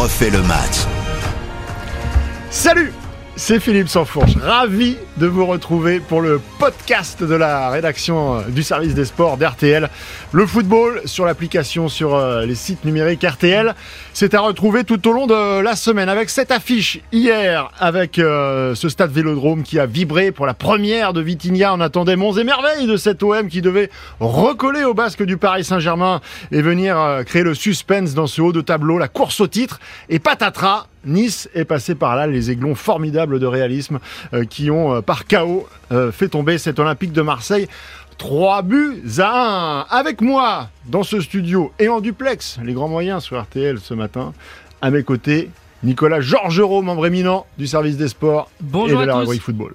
refait le match. Salut c'est Philippe Sansfourche, ravi de vous retrouver pour le podcast de la rédaction euh, du service des sports d'RTL. Le football sur l'application, sur euh, les sites numériques RTL, c'est à retrouver tout au long de la semaine avec cette affiche hier avec euh, ce stade Vélodrome qui a vibré pour la première de Vitinha. On attendait monts et merveilles de cet OM qui devait recoller au basque du Paris Saint-Germain et venir créer le suspense dans ce haut de tableau, la course au titre et patatras Nice est passé par là, les aiglons formidables de réalisme euh, qui ont euh, par chaos euh, fait tomber cet Olympique de Marseille. 3 buts à 1. Avec moi, dans ce studio et en duplex, les grands moyens sur RTL ce matin, à mes côtés, Nicolas Georgerot, membre éminent du service des sports et de la rubrique football.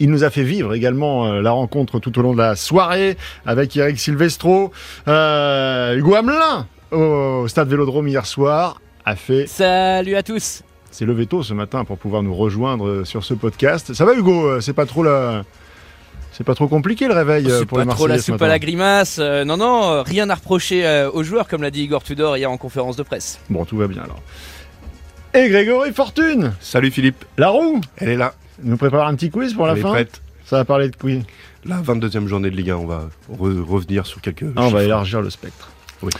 Il nous a fait vivre également la rencontre tout au long de la soirée avec Eric Silvestro, Hugo Hamelin au stade Vélodrome hier soir fait. Salut à tous. C'est levé tôt ce matin pour pouvoir nous rejoindre sur ce podcast. Ça va Hugo C'est pas trop la. C'est pas trop compliqué le réveil euh, pour pas les trop la soupe à la grimace. Euh, non, non, rien à reprocher euh, aux joueurs, comme l'a dit Igor Tudor hier en conférence de presse. Bon, tout va bien alors. Et Grégory Fortune Salut Philippe. La roue Elle est là. Nous prépare un petit quiz pour la fin. Est prête. Ça va parler de qui? La 22e journée de Ligue 1, on va revenir sur quelques. Ah, on va élargir le spectre. Oui.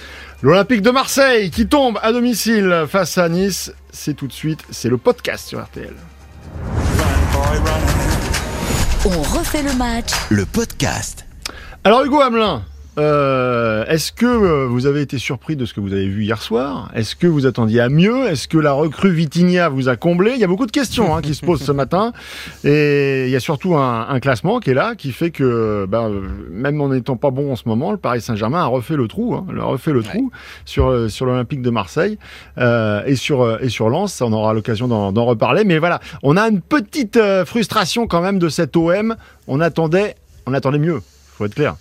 L'Olympique de Marseille qui tombe à domicile face à Nice, c'est tout de suite, c'est le podcast sur RTL. On refait le match. Le podcast. Alors Hugo Hamelin, euh, est-ce que euh, vous avez été surpris de ce que vous avez vu hier soir? Est-ce que vous attendiez à mieux? Est-ce que la recrue Vitinha vous a comblé? Il y a beaucoup de questions hein, qui se posent ce matin. Et il y a surtout un, classement qui est là, qui fait que ben, même en n'étant pas bon en ce moment, le Paris Saint-Germain a refait le trou, hein, a refait le trou sur, euh, sur l'Olympique de Marseille et, sur, et sur Lens. On aura l'occasion d'en reparler. Mais voilà, on a une petite frustration quand même de cet OM. On attendait, on attendait mieux, faut être clair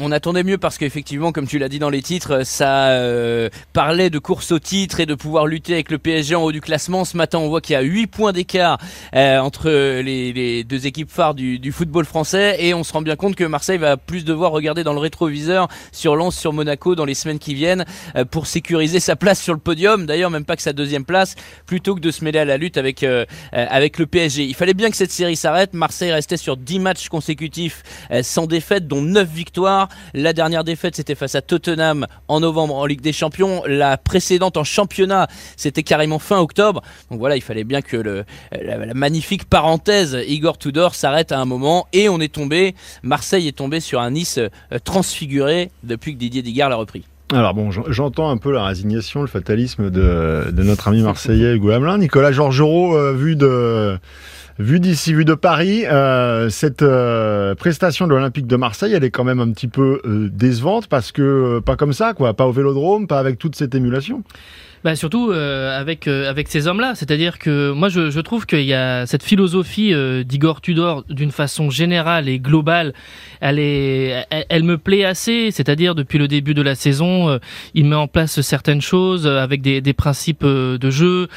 on attendait mieux parce qu'effectivement, comme tu l'as dit dans les titres, ça euh, parlait de course au titre et de pouvoir lutter avec le PSG en haut du classement. Ce matin, on voit qu'il y a 8 points d'écart euh, entre les, deux équipes phares du, football français et on se rend bien compte que Marseille va plus devoir regarder dans le rétroviseur sur Lens, sur Monaco dans les semaines qui viennent euh, pour sécuriser sa place sur le podium. D'ailleurs, même pas que sa deuxième place, plutôt que de se mêler à la lutte avec, avec le PSG. Il fallait bien que cette série s'arrête. Marseille restait sur 10 matchs consécutifs sans défaite, dont 9 victoires. La dernière défaite, c'était face à Tottenham en novembre en Ligue des Champions. La précédente en championnat, c'était carrément fin octobre. Donc voilà, il fallait bien que la, magnifique parenthèse Igor Tudor s'arrête à un moment. Et on est tombé, Marseille est tombé sur un Nice euh, transfiguré depuis que Didier Digard l'a repris. Alors bon, j'entends un peu la résignation, le fatalisme de, notre ami marseillais Hugo. Nicolas Georgerot, euh, vu de Vu d'ici, vu de Paris, euh, cette euh, prestation de l'Olympique de Marseille, elle est quand même un petit peu euh, décevante parce que pas comme ça, quoi, pas au Vélodrome, pas avec toute cette émulation. Bah surtout euh, avec euh, avec ces hommes-là, c'est-à-dire que moi je, je trouve qu'il y a cette philosophie euh, d'Igor Tudor d'une façon générale et globale, elle est elle, me plaît assez, c'est-à-dire depuis le début de la saison, il met en place certaines choses avec des, des principes de jeu,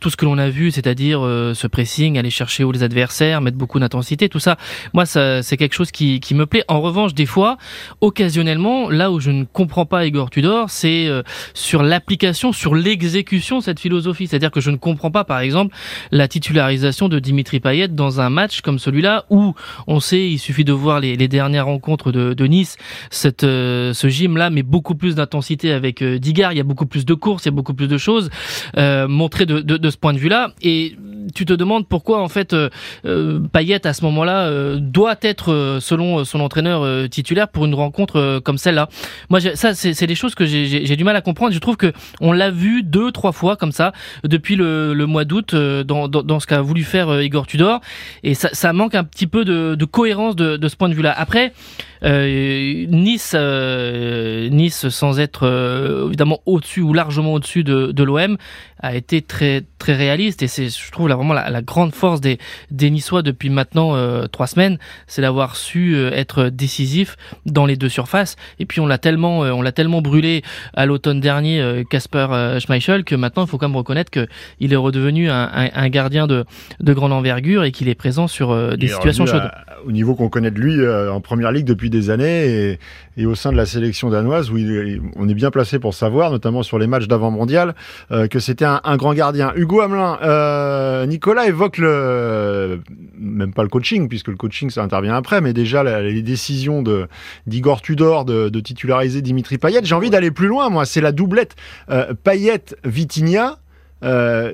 tout ce que l'on a vu, c'est-à-dire ce pressing, aller chercher où les adversaires, mettre beaucoup d'intensité, tout ça. Moi ça c'est quelque chose qui qui me plaît. En revanche, des fois, occasionnellement, là où je ne comprends pas Igor Tudor, c'est sur l'application sur l'exécution de cette philosophie. C'est-à-dire que je ne comprends pas, par exemple, la titularisation de Dimitri Payet dans un match comme celui-là où on sait, il suffit de voir les, dernières rencontres de, Nice, cette, euh, ce gym-là met beaucoup plus d'intensité avec euh, il y a beaucoup plus de courses, il y a beaucoup plus de choses euh, montrées de, de, ce point de vue-là. Et tu te demandes pourquoi en fait euh, euh Payet à ce moment-là doit être selon son entraîneur titulaire pour une rencontre comme celle-là. Moi ça c'est des choses que j'ai du mal à comprendre. Je trouve que on l'a vu deux trois fois comme ça depuis le, mois d'août dans, dans, ce qu'a voulu faire Igor Tudor et ça, manque un petit peu de, cohérence de, de, ce point de vue-là. Après Nice Nice sans être évidemment au-dessus ou largement au-dessus de, de l'OM a été très très réaliste et c'est je trouve là vraiment la, grande force des des Niçois depuis maintenant euh, trois semaines, c'est d'avoir su euh, être décisif dans les deux surfaces et puis on l'a tellement euh, on l'a tellement brûlé à l'automne dernier Casper Schmeichel que maintenant il faut quand même reconnaître que il est redevenu un, un, gardien de de grande envergure et qu'il est présent sur des situations chaudes. Au niveau qu'on connaît de lui euh, en première ligue depuis des années et, au sein de la sélection danoise où on est bien placé pour savoir, notamment sur les matchs d'avant mondial, euh, que c'était un, grand gardien. Hugo Hamelin, euh, Nicolas évoque le même pas le coaching puisque le coaching ça intervient après, mais déjà les décisions d'Igor Tudor de, titulariser Dimitri Payet. J'ai envie d'aller plus loin, moi. C'est la doublette Payet-Vitinha.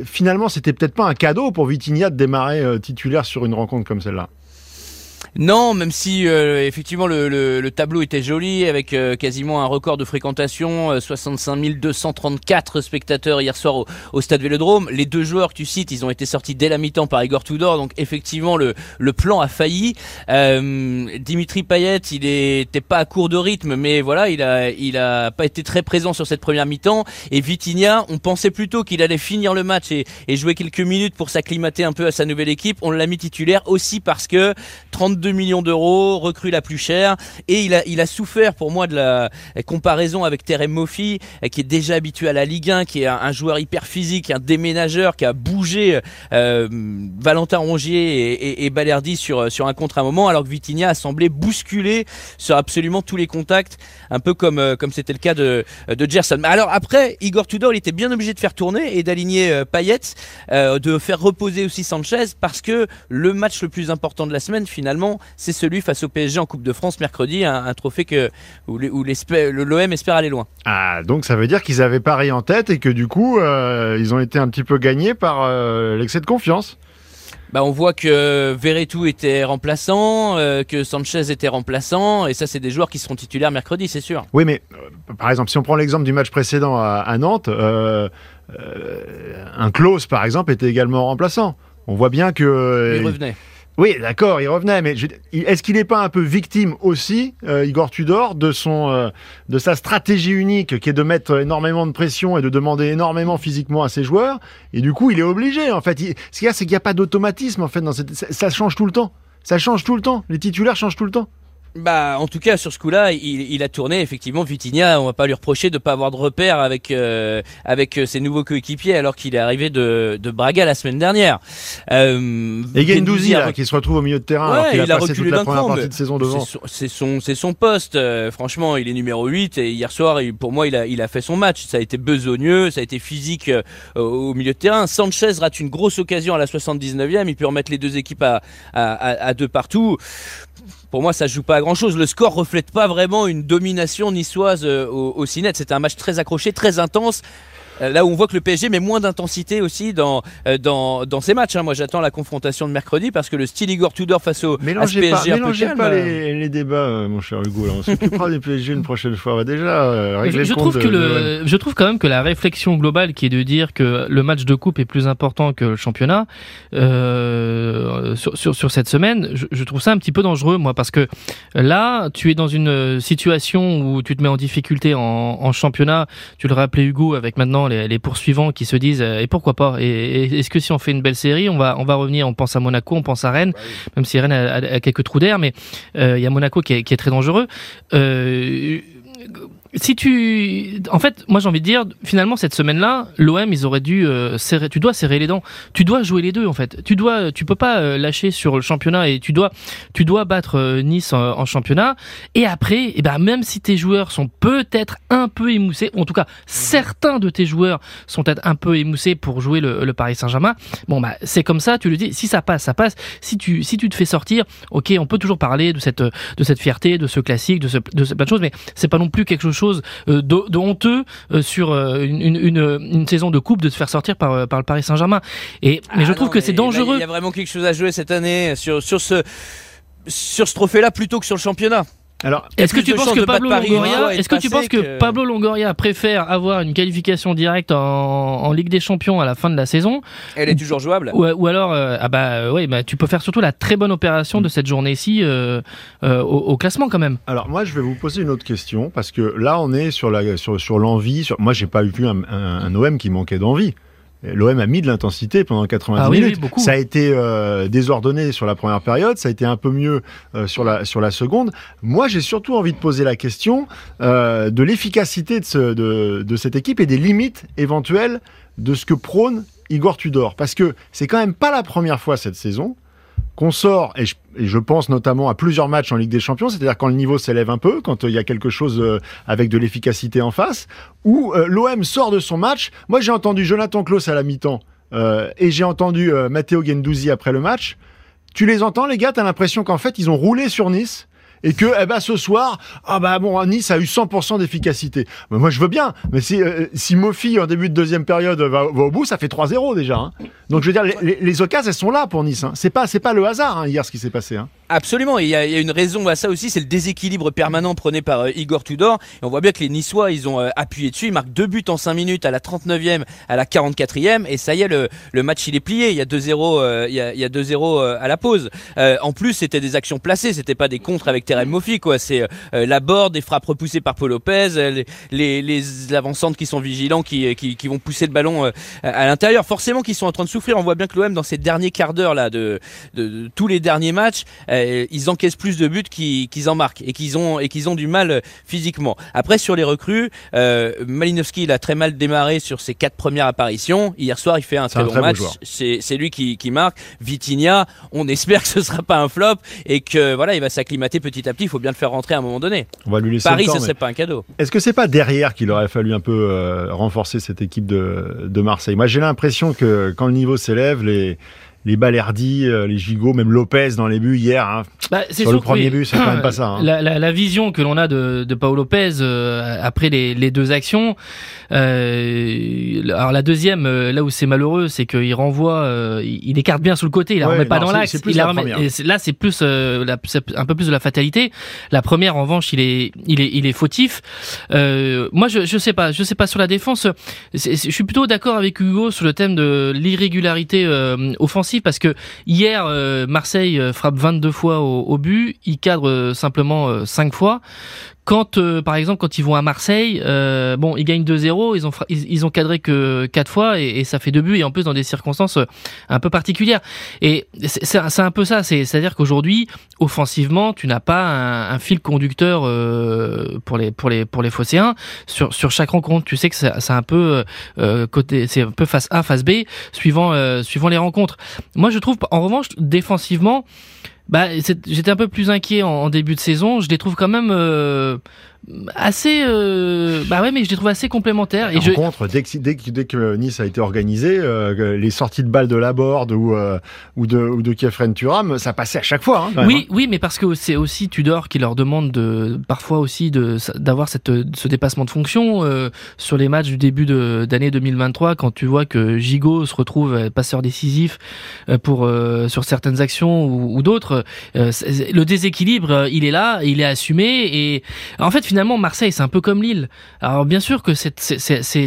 finalement, c'était peut-être pas un cadeau pour Vitinha de démarrer titulaire sur une rencontre comme celle-là. Non, même si euh, effectivement le, le, le, tableau était joli avec euh, quasiment un record de fréquentation, 65 euh, 234 spectateurs hier soir au, au, Stade Vélodrome. Les deux joueurs que tu cites, ils ont été sortis dès la mi-temps par Igor Tudor, donc effectivement le, le plan a failli. Dimitri Payet, il était pas à court de rythme, mais voilà, il a il a pas été très présent sur cette première mi-temps. Et Vitinha, on pensait plutôt qu'il allait finir le match et, et jouer quelques minutes pour s'acclimater un peu à sa nouvelle équipe. On l'a mis titulaire aussi parce que 32 2 millions d'euros, recrue la plus chère, et il a, il a souffert pour moi de la comparaison avec Terem Moffi, qui est déjà habitué à la Ligue 1, qui est un, joueur hyper physique, un déménageur, qui a bougé euh, Valentin Rongier et, et, Balerdi sur, sur un contre un moment, alors que Vitinha a semblé bousculer sur absolument tous les contacts, un peu comme euh, comme c'était le cas de, de Gerson. Alors après, Igor Tudor, il était bien obligé de faire tourner et d'aligner euh, Payet, euh, de faire reposer aussi Sanchez, parce que le match le plus important de la semaine, finalement, c'est celui face au PSG en Coupe de France mercredi, un, trophée que, où l'OM espère aller loin. Ah, donc ça veut dire qu'ils avaient Paris en tête et que du coup, euh, ils ont été un petit peu gagnés par euh, l'excès de confiance. Bah, on voit que Verretou était remplaçant, euh, que Sanchez était remplaçant, et ça, c'est des joueurs qui seront titulaires mercredi, c'est sûr. Oui, mais par exemple, si on prend l'exemple du match précédent à, Nantes, un Klaus, par exemple, était également remplaçant. On voit bien que. Il revenait. Oui, d'accord, il revenait, mais est-ce qu'il n'est pas un peu victime aussi, euh, Igor Tudor, de son, euh, de sa stratégie unique, qui est de mettre énormément de pression et de demander énormément physiquement à ses joueurs, et du coup, il est obligé, en fait. ce qu'il y a, c'est qu'il n'y a pas d'automatisme, en fait, dans ça change tout le temps. Ça change tout le temps. Les titulaires changent tout le temps. Bah, en tout cas, sur ce coup-là, il, a tourné. Effectivement, Vitinha, on va pas lui reprocher de pas avoir de repère avec euh, avec euh, ses nouveaux coéquipiers, alors qu'il est arrivé de, de Braga la semaine dernière. Euh, et Gendouzi, là, qui se retrouve au milieu de terrain, alors il a, passé toute la première partie de saison devant. C'est son, c'est son, poste. Euh, franchement, il est numéro 8 et hier soir, pour moi, il a, il a fait son match. Ça a été besogneux, ça a été physique au milieu de terrain. Sanchez rate une grosse occasion à la 79e. Il peut remettre les deux équipes à, à, à, à deux partout pour moi, ça joue pas à grand chose. Le score reflète pas vraiment une domination niçoise euh, au, au. C'était un match très accroché, très intense. Euh, là où on voit que le PSG met moins d'intensité aussi dans, euh, dans, dans ses matchs. Hein. Moi, j'attends la confrontation de mercredi parce que le style Igor Tudor face au mélangez PSG pas, mélangez pas les, les, débats, mon cher Hugo. Là. On s'occupera des PSG une prochaine fois. Va déjà je, je trouve que le, je trouve quand même que la réflexion globale qui est de dire que le match de coupe est plus important que le championnat euh, sur, sur, sur, cette semaine, je, je, trouve ça un petit peu dangereux, moi, parce que là, tu es dans une situation où tu te mets en difficulté en, en championnat. Tu le rappelais Hugo avec maintenant les, poursuivants qui se disent euh, et pourquoi pas et, est-ce que si on fait une belle série on va on va revenir on pense à Monaco on pense à Rennes bah même si Rennes a, quelques trous d'air mais euh, il y a Monaco qui est, qui est très dangereux. Euh, si tu, en fait, moi j'ai envie de dire, finalement cette semaine-là, l'OM ils auraient dû euh, serrer, tu dois serrer les dents, tu dois jouer les deux en fait, tu dois, tu peux pas euh, lâcher sur le championnat et tu dois, tu dois battre euh, Nice en, championnat. Et après, et eh ben même si tes joueurs sont peut-être un peu émoussés, en tout cas certains de tes joueurs sont peut-être un peu émoussés pour jouer le, le Paris Saint-Germain, bon bah c'est comme ça, tu le dis, si ça passe, ça passe, si tu, si tu te fais sortir, ok, on peut toujours parler de cette, de cette fierté, de ce classique, de ce, de ce plein de choses, mais c'est pas non plus quelque chose chose euh, de, honteux euh, sur euh, une, une, saison de coupe de se faire sortir par, par le Paris Saint-Germain. Et mais je ah trouve que c'est dangereux. Il y a vraiment quelque chose à jouer cette année sur, sur ce sur ce trophée-là plutôt que sur le championnat. Alors, est-ce que, tu penses que Pablo Longoria, est-ce que tu penses que, Pablo Longoria préfère avoir une qualification directe en, Ligue des Champions à la fin de la saison Elle est toujours jouable. Ou, alors, euh, ah bah euh, oui, bah tu peux faire surtout la très bonne opération de cette journée-ci euh, au, classement quand même. Alors moi, je vais vous poser une autre question parce que là, on est sur la sur sur l'envie. Sur... Moi, j'ai pas vu un, un OM qui manquait d'envie. L'OM a mis de l'intensité pendant 90 ah minutes. ça a été euh, désordonné sur la première période, ça a été un peu mieux euh, sur, la, sur la seconde. Moi, j'ai surtout envie de poser la question euh, de l'efficacité de, de, de, cette équipe et des limites éventuelles de ce que prône Igor Tudor. Parce que c'est quand même pas la première fois cette saison qu'on sort, et je, pense notamment à plusieurs matchs en Ligue des Champions, c'est-à-dire quand le niveau s'élève un peu, quand il y a quelque chose avec de l'efficacité en face, où l'OM sort de son match. Moi, j'ai entendu Jonathan Klaus à la mi-temps et j'ai entendu Matteo Gendouzi après le match. Tu les entends, les gars? T'as l'impression qu'en fait, ils ont roulé sur Nice? Et que eh ben, ce soir, ah bah bon, Nice a eu 100% d'efficacité. Moi, je veux bien. Mais si, euh, si Mofi, en début de deuxième période, va, au bout, ça fait 3-0 déjà. Hein. Donc, je veux dire, les, occasions, elles sont là pour Nice. Hein. C'est pas, pas le hasard hein, hier ce qui s'est passé. Hein. Absolument, il y, a, une raison à ça aussi, c'est le déséquilibre permanent prôné par euh, Igor Tudor. Et on voit bien que les Niçois, ils ont euh, appuyé dessus, ils marquent deux buts en 5 minutes à la 39e, à la 44e, et ça y est, le, le match il est plié. Il y a 2-0, il y a, 2-0 à la pause. en plus, c'était des actions placées, c'était pas des contres avec Terrell Moffi, quoi c'est euh, la borde, des frappes repoussées par Paul Lopez, euh, les, les, avancantes qui sont vigilants, qui, qui, qui, vont pousser le ballon euh, à l'intérieur. Forcément, qu'ils sont en train de souffrir. On voit bien que l'OM dans ces derniers quarts d'heure là de, de, tous les derniers matchs, ils encaissent plus de buts qu'ils en marquent et qu'ils ont et qu'ils ont du mal physiquement. Après sur les recrues, Malinowski il a très mal démarré sur ses quatre premières apparitions. Hier soir, il fait un très bon match. C'est lui qui, qui marque. Vitinha, on espère que ce sera pas un flop et que voilà, il va s'acclimater petit à petit. Il faut bien le faire rentrer à un moment donné. On va lui laisser Paris, ce serait pas un cadeau. Est-ce que c'est pas derrière qu'il aurait fallu un peu euh, renforcer cette équipe de, de Marseille? Moi, j'ai l'impression que quand le niveau s'élève, les les Balerdi, euh, les Gigots, même Lopez dans les buts hier. Hein. Bah, Sur le premier but, c'est quand même pas ça. Hein. La, la, la, vision que l'on a de, de Paolo Lopez euh, après les, les, deux actions. Euh, alors la deuxième, euh, là où c'est malheureux, c'est qu'il renvoie, il, écarte bien sur le côté, il la remet pas dans l'axe. La remet, là, c'est plus la, un peu plus de la fatalité. La première, en revanche, il est, il est, il est fautif. moi, je, je sais pas, je sais pas sur la défense. je suis plutôt d'accord avec Hugo sur le thème de l'irrégularité offensive parce que hier euh, Marseille euh, frappe 22 fois au, au but, il cadre euh, simplement 5 fois. Quand, euh, par exemple, quand ils vont à Marseille, euh, bon, ils gagnent 2-0, ils ont, ils, ont cadré que 4 fois et, ça fait deux buts et en plus dans des circonstances euh, un peu particulières. Et c'est un peu ça, c'est-à-dire qu'aujourd'hui, offensivement, tu n'as pas un, fil conducteur pour les pour les pour les Phocéens sur sur chaque rencontre. Tu sais que c'est un peu côté, c'est un peu face A, face B, suivant suivant les rencontres. Moi, je trouve en revanche défensivement bah, j'étais un peu plus inquiet en, début de saison. Je les trouve quand même euh, assez euh, bah ouais mais je les trouve assez complémentaires et je... contre dès que, dès, que, dès que Nice a été organisé euh, les sorties de balles de la board ou euh, ou de ou de Kefren Turam ça passait à chaque fois hein, oui hein. oui mais parce que c'est aussi Tudor qui leur demande de parfois aussi de d'avoir cette ce dépassement de fonction euh, sur les matchs du début de d'année 2023 quand tu vois que Gigot se retrouve passeur décisif pour sur certaines actions ou, ou d'autres le déséquilibre il est là il est assumé et en fait finalement, Marseille, c'est un peu comme Lille. Alors bien sûr que c'est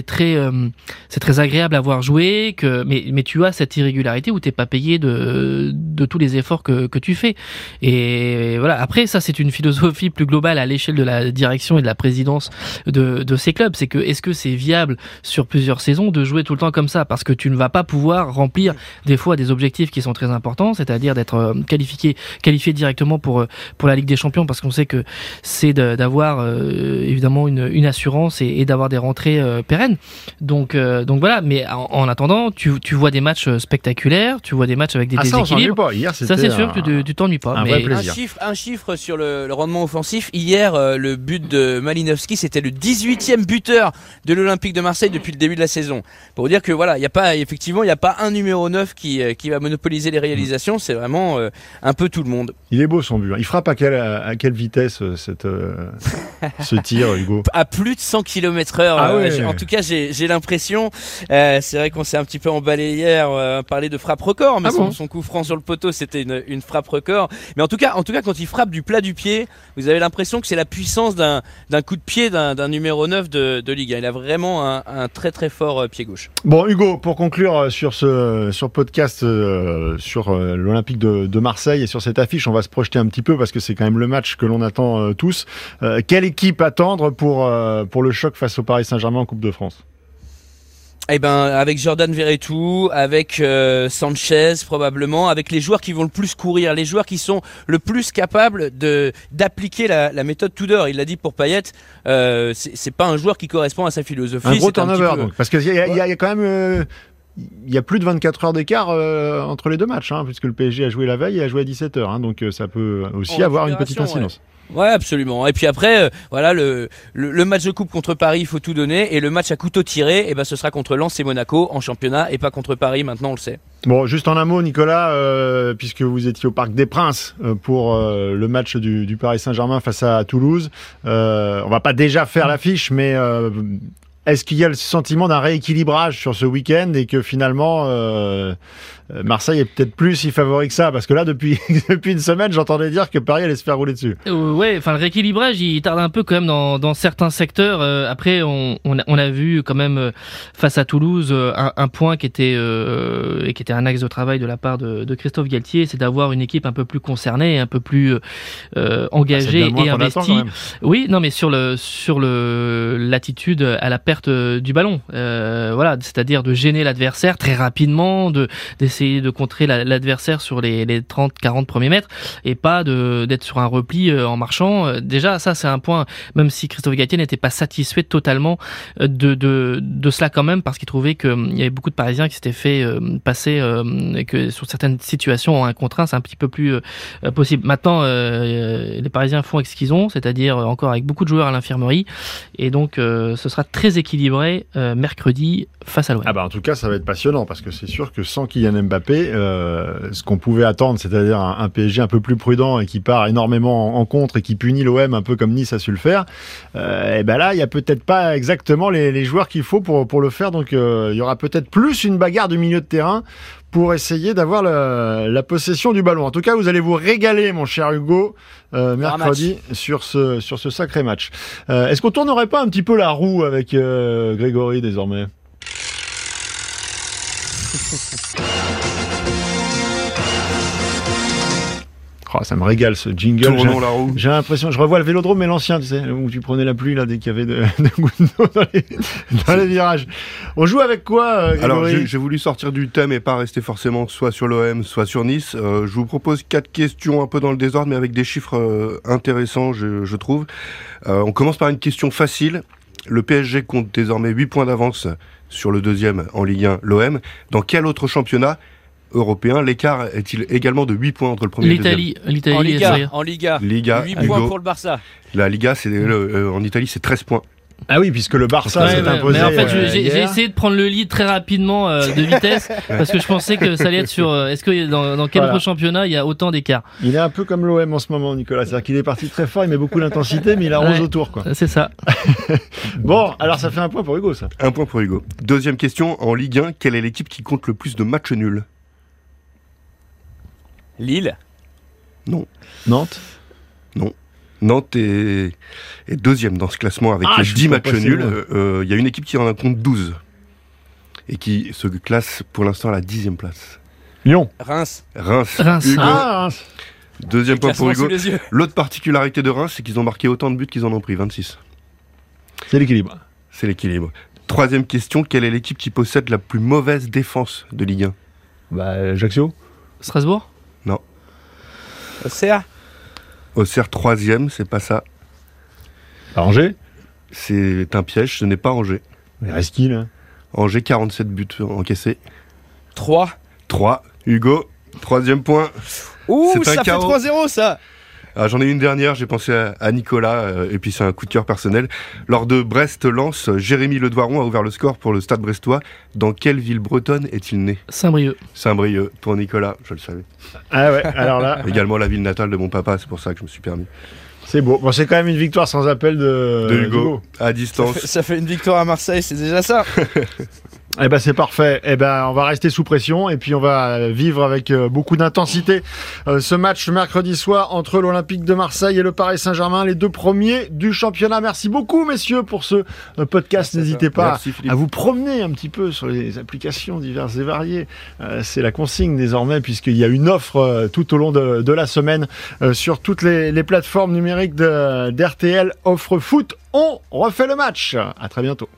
très euh, c'est très agréable à voir jouer, mais mais tu as cette irrégularité où t'es pas payé de de tous les efforts que que tu fais. Et voilà. Après, ça c'est une philosophie plus globale à l'échelle de la direction et de la présidence de de ces clubs. C'est que est-ce que c'est viable sur plusieurs saisons de jouer tout le temps comme ça? Parce que tu ne vas pas pouvoir remplir des fois des objectifs qui sont très importants, c'est-à-dire d'être euh, qualifié qualifié directement pour euh, pour la Ligue des Champions parce qu'on sait que c'est d'avoir évidemment une, une assurance et, et d'avoir des rentrées euh, pérennes. Donc, euh, donc voilà. Mais en, attendant, tu, tu, vois des matchs spectaculaires, tu vois des matchs avec des ah, déséquilibres. Ça, Hier, ça c'est sûr, tu, tu t'ennuies pas. Un, mais... un, chiffre, un chiffre sur le, le rendement offensif. Hier, le but de Malinowski, c'était le 18e buteur de l'Olympique de Marseille depuis le début de la saison. Pour dire que voilà, il y a pas effectivement, il n'y a pas un numéro 9 qui, qui va monopoliser les réalisations. C'est vraiment un peu tout le monde. Il est beau son but. Hein. Il frappe à quelle, à quelle vitesse cette ce tir, Hugo À plus de 100 km heure. Ah euh, en tout cas, j'ai l'impression. Euh, c'est vrai qu'on s'est un petit peu emballé hier, euh, parler de frappe record, mais ah son, coup franc sur le poteau, c'était une, une, frappe record. Mais en tout cas, en tout cas, quand il frappe du plat du pied, vous avez l'impression que c'est la puissance d'un coup de pied d'un numéro 9 de, de Ligue 1. Il a vraiment un, un très très fort euh, pied gauche. Bon, Hugo, pour conclure sur ce sur podcast sur l'Olympique de, de, Marseille et sur cette affiche, on va se projeter un petit peu parce que c'est quand même le match que l'on attend tous. quelle équipe attendre pour, euh, pour le choc face au Paris Saint-Germain en Coupe de France eh ben, avec Jordan Verretou, avec euh, Sanchez probablement, avec les joueurs qui vont le plus courir, les joueurs qui sont le plus capables de d'appliquer la, la, méthode Tudor. Il l'a dit pour Payet, euh, c'est pas un joueur qui correspond à sa philosophie. Un gros turnover, donc, parce qu'il y, y, y, a quand même il y a plus de 24 heures d'écart entre les deux matchs, hein, puisque le PSG a joué la veille et a joué à 17 h hein, donc ça peut aussi avoir une petite incidence. Ouais, absolument. Et puis après, euh, voilà, le, le, match de coupe contre Paris, il faut tout donner. Et le match à couteau tiré, eh ben, ce sera contre Lens et Monaco en championnat et pas contre Paris, maintenant on le sait. Bon, juste en un mot, Nicolas, euh, puisque vous étiez au Parc des Princes euh, pour le match du, du Paris Saint-Germain face à Toulouse. on va pas déjà faire l'affiche, mais est-ce qu'il y a le sentiment d'un rééquilibrage sur ce week-end et que finalement euh, Marseille est peut-être plus si favori que ça, parce que là, depuis, depuis une semaine, j'entendais dire que Paris allait se faire rouler dessus. Euh, ouais, enfin, le rééquilibrage, il tarde un peu quand même dans, dans certains secteurs. Euh, après, on, on, a, on, a, vu quand même face à Toulouse un, un point qui était, et qui était un axe de travail de la part de, de Christophe Galtier, c'est d'avoir une équipe un peu plus concernée, un peu plus engagée ah, et investie. Oui, non, mais sur le sur le l'attitude à la perte du ballon, voilà, c'est-à-dire de gêner l'adversaire très rapidement, de essayer de contrer l'adversaire sur les, les 30-40 premiers mètres et pas d'être sur un repli euh, en marchant. Euh, déjà, ça c'est un point, même si Christophe Gatier n'était pas satisfait totalement euh, de, de, de cela quand même, parce qu'il trouvait qu'il y avait beaucoup de Parisiens qui s'étaient fait passer et que sur certaines situations en un contre c'est un petit peu plus possible. Maintenant, les Parisiens font avec ce qu'ils ont, c'est-à-dire encore avec beaucoup de joueurs à l'infirmerie, et donc ce sera très équilibré mercredi face à l'OM. Ah bah en tout cas, ça va être passionnant parce que c'est sûr que sans Kylian Mbappé, euh, ce qu'on pouvait attendre, c'est-à-dire un, PSG un peu plus prudent et qui part énormément en, contre et qui punit l'OM un peu comme Nice a su le faire, euh, et ben là, il y a peut-être pas exactement les, joueurs qu'il faut pour, pour le faire. Donc, euh, il y aura peut-être plus une bagarre du milieu de terrain pour essayer d'avoir la, possession du ballon. En tout cas, vous allez vous régaler, mon cher Hugo, mercredi sur ce, sur ce sacré match. Est-ce qu'on tournerait pas un petit peu la roue avec Grégory désormais? Oh, ça me régale ce jingle. J'ai l'impression, je revois le vélodrome, mais l'ancien, tu sais, où tu prenais la pluie là dès qu'il y avait de, de dans, les, virages. On joue avec quoi euh, Alors, j'ai voulu sortir du thème et pas rester forcément soit sur l'OM, soit sur Nice. Euh, je vous propose quatre questions un peu dans le désordre, mais avec des chiffres euh, intéressants, je, je trouve. on commence par une question facile. Le PSG compte désormais 8 points d'avance sur le deuxième en Ligue 1, l'OM. Dans quel autre championnat européen, l'écart est-il également de 8 points entre le premier et le deuxième L'Italie, en Liga, en Liga. Liga 8 points pour le Barça. La Liga, c'est euh, en Italie, c'est 13 points. Ah oui, puisque le Barça s'est imposé. Mais en fait, euh, j'ai essayé de prendre le lead très rapidement euh, de vitesse parce que je pensais que ça allait être sur. Euh, est-ce que dans, dans quel autre championnat il y a autant d'écart? Il est un peu comme l'OM en ce moment, Nicolas. C'est-à-dire qu'il est parti très fort, il met beaucoup d'intensité, mais il arrose autour, quoi. C'est ça. bon, alors ça fait un point pour Hugo, ça. Un point pour Hugo. Deuxième question en Ligue 1, quelle est l'équipe qui compte le plus de matchs nuls? Lille. Non. Nantes. Non. Nantes est, deuxième dans ce classement avec 10 ah, matchs nuls. Euh, euh, il y a une équipe qui en a compte 12 et qui se classe pour l'instant à la dixième place. Lyon. Reims. Reims. Reims. Ah, Deuxième point pour Hugo. L'autre particularité de Reims, c'est qu'ils ont marqué autant de buts qu'ils en ont pris, 26. C'est l'équilibre. C'est l'équilibre. Troisième question, quelle est l'équipe qui possède la plus mauvaise défense de Ligue 1 Bah, Ajaccio. Strasbourg CA Auxerre troisième, c'est pas ça. Angers C'est un piège, ce n'est pas Angers. Mais reste qui là? Angers, 47 buts encaissés. 3. 3. Hugo, troisième point. Ouh, ça fait 3-0 ça J'en ai une dernière, j'ai pensé à, Nicolas, euh, et puis c'est un coup de cœur personnel. Lors de Brest-Lens, Jérémy Ledoiron a ouvert le score pour le stade brestois. Dans quelle ville bretonne est-il né? Saint-Brieuc. Saint-Brieuc, pour Nicolas, je le savais. Ah ouais, alors là. Également la ville natale de mon papa, c'est pour ça que je me suis permis. C'est beau. Bon, c'est quand même une victoire sans appel de, de Hugo, à distance. ça fait, une victoire à Marseille, c'est déjà ça. Eh ben c'est parfait. Eh ben on va rester sous pression et puis on va vivre avec euh, beaucoup d'intensité euh, ce match mercredi soir entre l'Olympique de Marseille et le Paris Saint-Germain, les deux premiers du championnat. Merci beaucoup messieurs pour ce euh, podcast. N'hésitez pas à vous promener un petit peu sur les applications diverses et variées. c'est la consigne désormais puisqu'il y a une offre tout au long de, la semaine sur toutes les, les plateformes numériques d'RTL offre foot. On refait le match. À très bientôt.